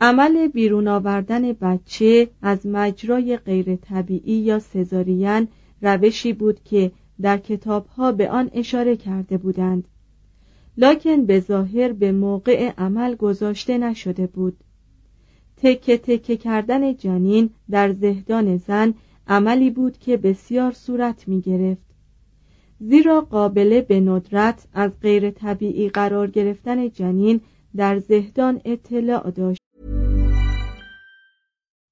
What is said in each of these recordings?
عمل بیرون آوردن بچه از مجرای غیر طبیعی یا سزارین روشی بود که در کتابها به آن اشاره کرده بودند. لکن به ظاهر به موقع عمل گذاشته نشده بود. تکه تکه کردن جنین در زهدان زن عملی بود که بسیار صورت می گرفت. زیرا قابل به ندرت از غیر طبیعی قرار گرفتن جنین در زهدان اطلاع داشت.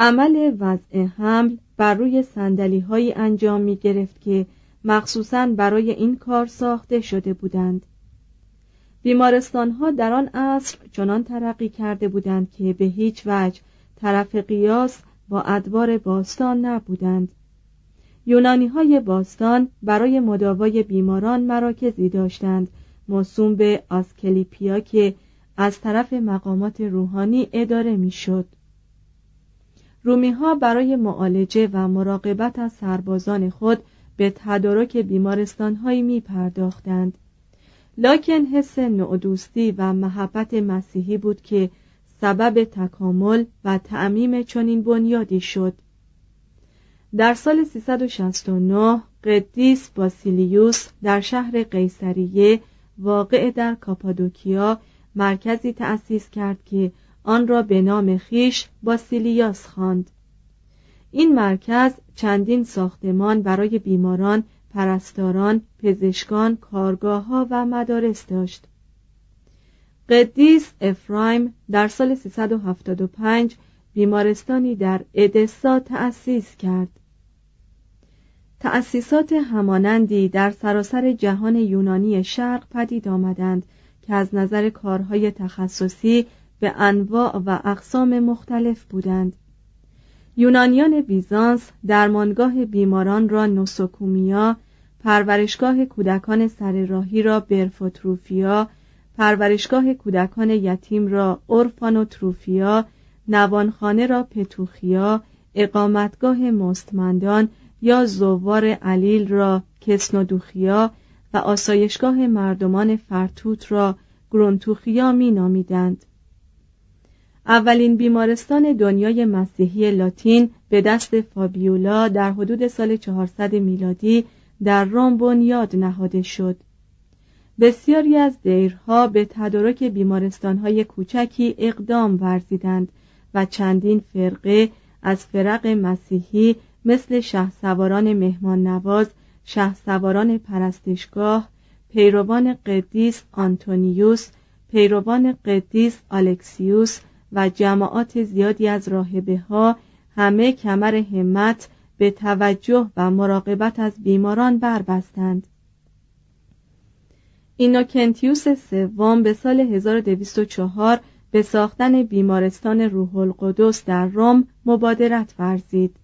عمل وضع حمل بر روی سندلی های انجام می گرفت که مخصوصا برای این کار ساخته شده بودند. بیمارستان ها در آن عصر چنان ترقی کرده بودند که به هیچ وجه طرف قیاس با ادوار باستان نبودند. یونانی های باستان برای مداوای بیماران مراکزی داشتند. موسوم به آسکلیپیا که از طرف مقامات روحانی اداره می‌شد. رومی ها برای معالجه و مراقبت از سربازان خود به تدارک بیمارستان هایی می پرداختند. لکن حس نعدوستی و محبت مسیحی بود که سبب تکامل و تعمیم چنین بنیادی شد. در سال 369 قدیس باسیلیوس در شهر قیصریه واقع در کاپادوکیا مرکزی تأسیس کرد که آن را به نام خیش باسیلیاس خواند. این مرکز چندین ساختمان برای بیماران، پرستاران، پزشکان، کارگاه ها و مدارس داشت. قدیس افرایم در سال 375 بیمارستانی در ادسا تأسیس کرد. تأسیسات همانندی در سراسر جهان یونانی شرق پدید آمدند که از نظر کارهای تخصصی به انواع و اقسام مختلف بودند. یونانیان بیزانس درمانگاه بیماران را نوسوکومیا، پرورشگاه کودکان سرراهی را برفوتروفیا، پرورشگاه کودکان یتیم را اورفانوتروفیا، نوانخانه را پتوخیا، اقامتگاه مستمندان یا زوار علیل را کسنودوخیا و آسایشگاه مردمان فرتوت را گرونتوخیا می نامیدند. اولین بیمارستان دنیای مسیحی لاتین به دست فابیولا در حدود سال 400 میلادی در روم بنیاد نهاده شد. بسیاری از دیرها به تدارک بیمارستانهای کوچکی اقدام ورزیدند و چندین فرقه از فرق مسیحی مثل شه سواران مهمان نواز، شه سواران پرستشگاه، پیروان قدیس آنتونیوس، پیروان قدیس الکسیوس و جماعات زیادی از راهبه ها همه کمر همت به توجه و مراقبت از بیماران بربستند. اینوکنتیوس سوم به سال 1204 به ساختن بیمارستان روح القدس در روم مبادرت ورزید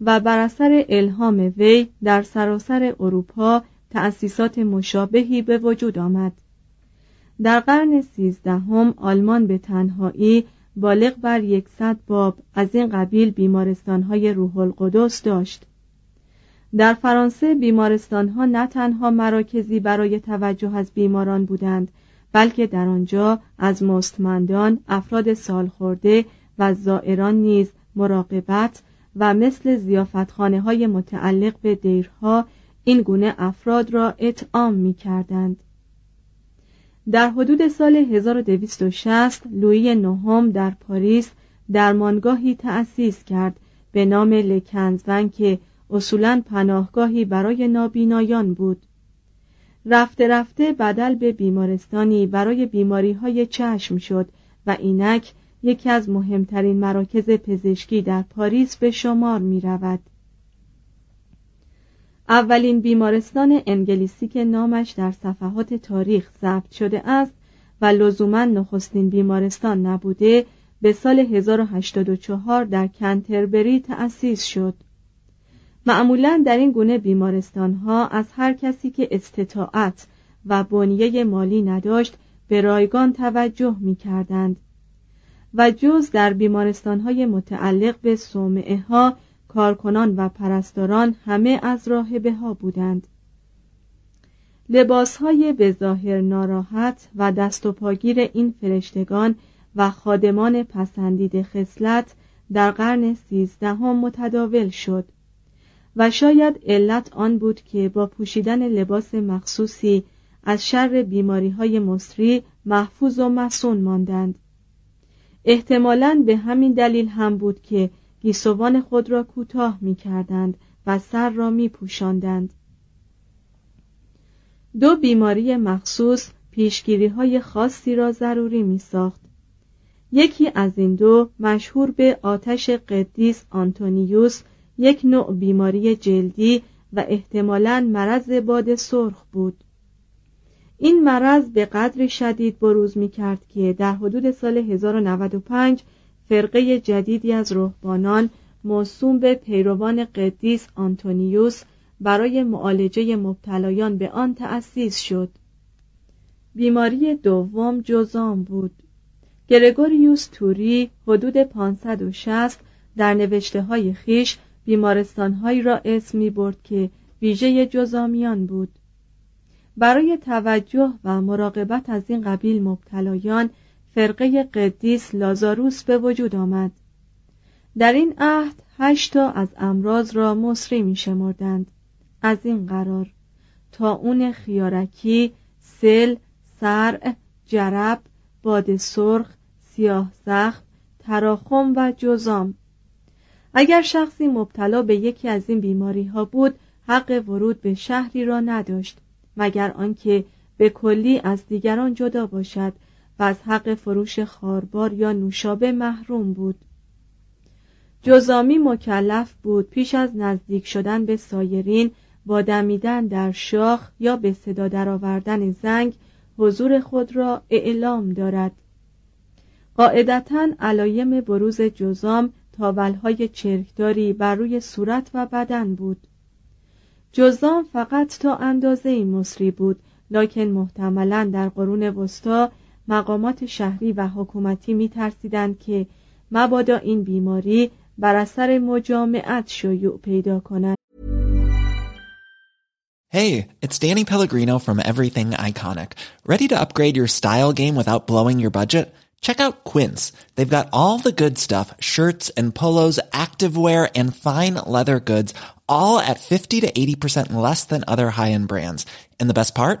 و بر اثر الهام وی در سراسر اروپا تأسیسات مشابهی به وجود آمد در قرن سیزدهم آلمان به تنهایی بالغ بر یکصد باب از این قبیل بیمارستانهای روح القدس داشت در فرانسه بیمارستانها نه تنها مراکزی برای توجه از بیماران بودند بلکه در آنجا از مستمندان افراد سالخورده و زائران نیز مراقبت و مثل زیافتخانه های متعلق به دیرها این گونه افراد را اطعام می کردند. در حدود سال 1260 لویی نهم در پاریس درمانگاهی تأسیس کرد به نام لکنزون که اصولا پناهگاهی برای نابینایان بود رفته رفته بدل به بیمارستانی برای بیماری های چشم شد و اینک یکی از مهمترین مراکز پزشکی در پاریس به شمار می رود. اولین بیمارستان انگلیسی که نامش در صفحات تاریخ ثبت شده است و لزوما نخستین بیمارستان نبوده به سال 1084 در کنتربری تأسیس شد. معمولا در این گونه بیمارستان ها از هر کسی که استطاعت و بنیه مالی نداشت به رایگان توجه می کردند و جز در بیمارستان های متعلق به صومعه ها کارکنان و پرستاران همه از راهبه ها بودند. لباس های به ظاهر ناراحت و دست و پاگیر این فرشتگان و خادمان پسندیده خصلت در قرن سیزدهم متداول شد و شاید علت آن بود که با پوشیدن لباس مخصوصی از شر بیماری های مصری محفوظ و مسون ماندند. احتمالاً به همین دلیل هم بود که گیسوان خود را کوتاه می کردند و سر را می پوشاندند. دو بیماری مخصوص پیشگیری های خاصی را ضروری می ساخت. یکی از این دو مشهور به آتش قدیس آنتونیوس یک نوع بیماری جلدی و احتمالاً مرض باد سرخ بود این مرض به قدری شدید بروز می کرد که در حدود سال 1095 فرقه جدیدی از روحانان موسوم به پیروان قدیس آنتونیوس برای معالجه مبتلایان به آن تأسیس شد. بیماری دوم جزام بود. گرگوریوس توری حدود 560 در نوشته های خیش بیمارستانهایی را اسم می برد که ویژه جزامیان بود. برای توجه و مراقبت از این قبیل مبتلایان فرقه قدیس لازاروس به وجود آمد. در این عهد هشتا از امراض را مصری می شمردند. از این قرار تا اون خیارکی سل سرع جرب باد سرخ سیاه زخم تراخم و جزام. اگر شخصی مبتلا به یکی از این بیماری ها بود حق ورود به شهری را نداشت مگر آنکه به کلی از دیگران جدا باشد و از حق فروش خاربار یا نوشابه محروم بود. جزامی مکلف بود پیش از نزدیک شدن به سایرین با دمیدن در شاخ یا به صدا درآوردن زنگ حضور خود را اعلام دارد. قاعدتا علایم بروز جزام تاولهای چرکداری بر روی صورت و بدن بود. جزام فقط تا اندازه مصری بود لکن محتملا در قرون وسطا مقامات شهری و حکومتی می ترسیدند که مبادا این بیماری بر اثر مجامعت شیوع پیدا کند Hey, it's Danny Pellegrino from Everything Iconic. Ready to upgrade your style game without blowing your budget? Check out Quince. They've got all the good stuff, shirts and polos, activewear, and fine leather goods, all at 50 to 80% less than other high-end brands. And the best part?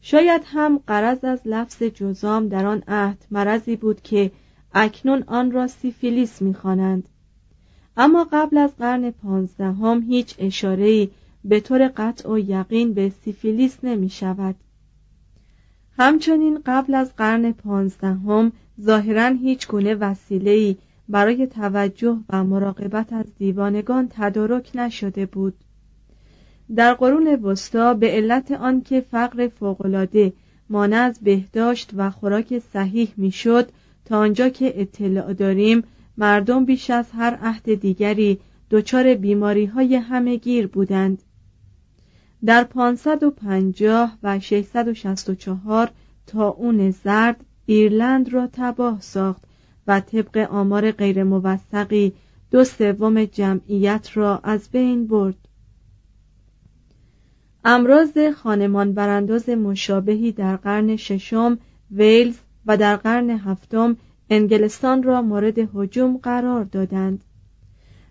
شاید هم قرض از لفظ جزام در آن عهد مرضی بود که اکنون آن را سیفیلیس می‌خوانند اما قبل از قرن پانزدهم هیچ اشاره‌ای به طور قطع و یقین به سیفیلیس نمی شود. همچنین قبل از قرن پانزدهم ظاهرا هیچ گونه وسیله‌ای برای توجه و مراقبت از دیوانگان تدارک نشده بود در قرون وسطا به علت آنکه فقر فوقالعاده مانع از بهداشت و خوراک صحیح می‌شد تا آنجا که اطلاع داریم مردم بیش از هر عهد دیگری دچار بیماری های همهگیر بودند. در 550 و 664 تا اون زرد ایرلند را تباه ساخت و طبق آمار غیر موثقی دو سوم جمعیت را از بین برد. امراض خانمان برانداز مشابهی در قرن ششم ویلز و در قرن هفتم انگلستان را مورد هجوم قرار دادند.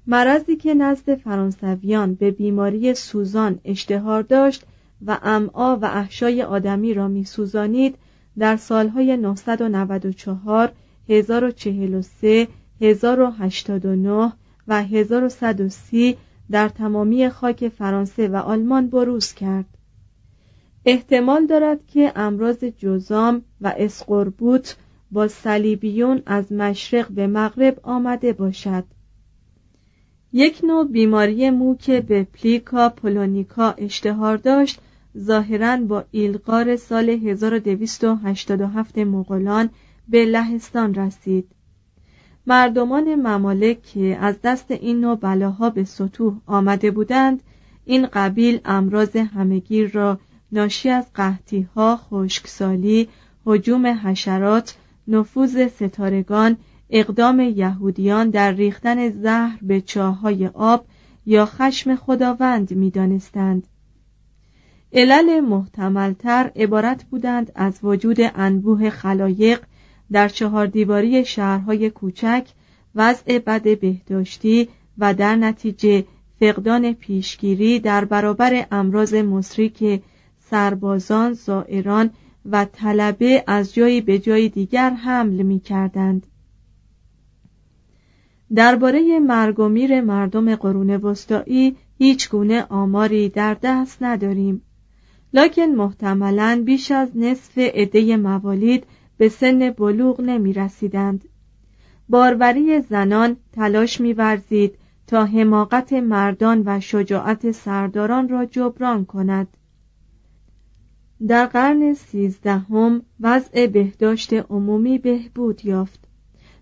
مرضی که نزد فرانسویان به بیماری سوزان اشتهار داشت و امعا و احشای آدمی را میسوزانید در سالهای 994 1043 1089 و 1130 در تمامی خاک فرانسه و آلمان بروز کرد. احتمال دارد که امراض جزام و اسقربوت با صلیبیون از مشرق به مغرب آمده باشد. یک نوع بیماری مو که به پلیکا پولونیکا اشتهار داشت ظاهرا با ایلقار سال 1287 مغولان به لهستان رسید. مردمان ممالک که از دست این نوع بلاها به سطوح آمده بودند این قبیل امراض همگیر را ناشی از قحطی ها، خشکسالی، حجوم حشرات، نفوذ ستارگان، اقدام یهودیان در ریختن زهر به چاهای آب یا خشم خداوند می‌دانستند. علل محتملتر عبارت بودند از وجود انبوه خلایق در چهار دیواری شهرهای کوچک وضع بد بهداشتی و در نتیجه فقدان پیشگیری در برابر امراض مصری که سربازان، زائران و طلبه از جایی به جای دیگر حمل می کردند. درباره مرگ و میر مردم قرون وسطایی هیچ گونه آماری در دست نداریم لکن محتملا بیش از نصف عده موالید به سن بلوغ نمی رسیدند. باروری زنان تلاش می ورزید تا حماقت مردان و شجاعت سرداران را جبران کند. در قرن سیزدهم وضع بهداشت عمومی بهبود یافت.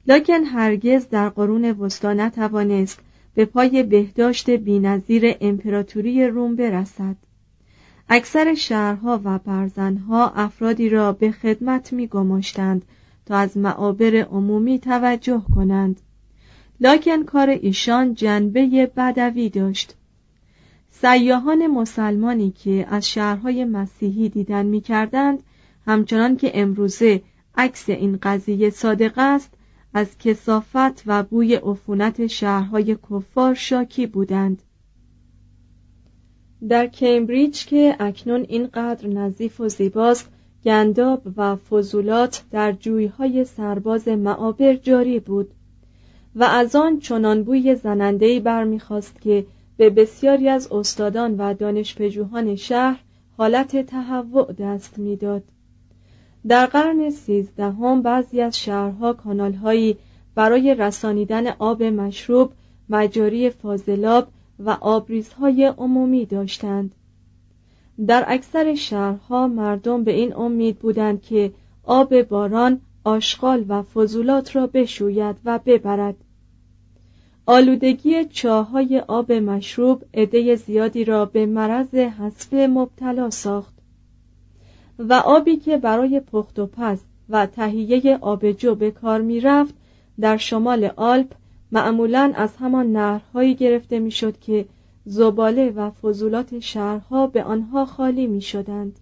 لکن هرگز در قرون وسطا نتوانست به پای بهداشت بینظیر امپراتوری روم برسد اکثر شهرها و برزنها افرادی را به خدمت می گماشتند تا از معابر عمومی توجه کنند. لکن کار ایشان جنبه بدوی داشت. سیاهان مسلمانی که از شهرهای مسیحی دیدن می کردند همچنان که امروزه عکس این قضیه صادق است از کسافت و بوی عفونت شهرهای کفار شاکی بودند. در کمبریج که اکنون اینقدر نظیف و زیباست گنداب و فضولات در جویهای سرباز معابر جاری بود و از آن چنان بوی زنندهی برمیخواست که به بسیاری از استادان و دانشپژوهان شهر حالت تهوع دست می‌داد. در قرن سیزدهم بعضی از شهرها کانالهایی برای رسانیدن آب مشروب مجاری فاضلاب و آبریزهای عمومی داشتند. در اکثر شهرها مردم به این امید بودند که آب باران آشغال و فضولات را بشوید و ببرد. آلودگی چاهای آب مشروب عده زیادی را به مرض حسفه مبتلا ساخت و آبی که برای پخت و پز و تهیه آبجو به کار می رفت در شمال آلپ معمولا از همان نهرهایی گرفته می‌شد که زباله و فضولات شهرها به آنها خالی می شدند.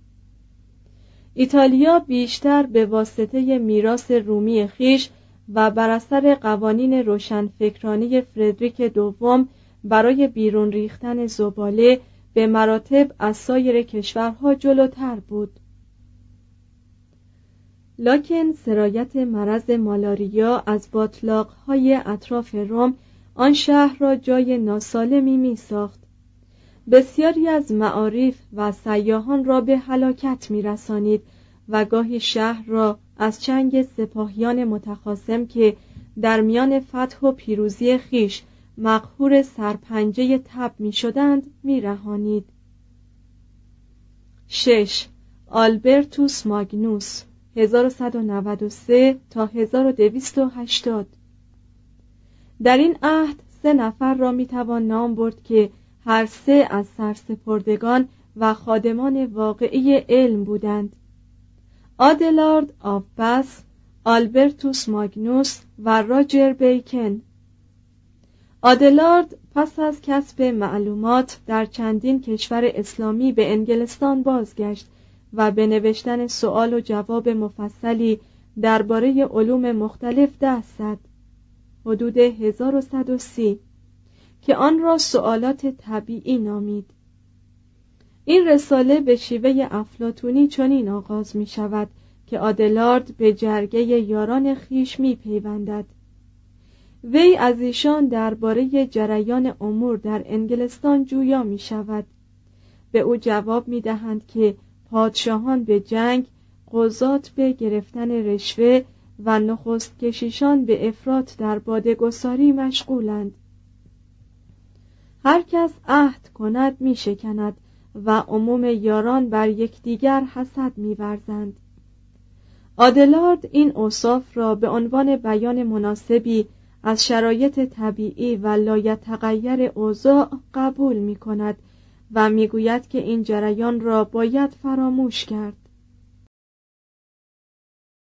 ایتالیا بیشتر به واسطه میراث رومی خیش و بر اثر قوانین روشنفکرانی فردریک دوم برای بیرون ریختن زباله به مراتب از سایر کشورها جلوتر بود لکن سرایت مرض مالاریا از باطلاقهای اطراف روم آن شهر را جای ناسالمی می ساخت بسیاری از معارف و سیاهان را به هلاکت می رسانید و گاهی شهر را از چنگ سپاهیان متخاسم که در میان فتح و پیروزی خیش مقهور سرپنجه تب می شدند می رهانید. شش آلبرتوس ماگنوس 1193 تا 1280 در این عهد سه نفر را می‌توان نام برد که هر سه از سرسپردگان و خادمان واقعی علم بودند. آدلارد آف بس آلبرتوس ماگنوس و راجر بیکن. آدلارد پس از کسب معلومات در چندین کشور اسلامی به انگلستان بازگشت و به نوشتن سؤال و جواب مفصلی درباره علوم مختلف دست زد. حدود 1130 که آن را سؤالات طبیعی نامید. این رساله به شیوه افلاتونی چنین آغاز می شود که آدلارد به جرگه یاران خیش می پیوندد. وی از ایشان درباره جریان امور در انگلستان جویا می شود. به او جواب می دهند که پادشاهان به جنگ قضات به گرفتن رشوه و نخست کشیشان به افراط در بادگساری مشغولند. هر کس عهد کند می شکند و عموم یاران بر یکدیگر حسد میورزند. آدلارد این اوصاف را به عنوان بیان مناسبی از شرایط طبیعی و لایتغیر اوضاع قبول می کند و می‌گوید که این جریان را باید فراموش کرد.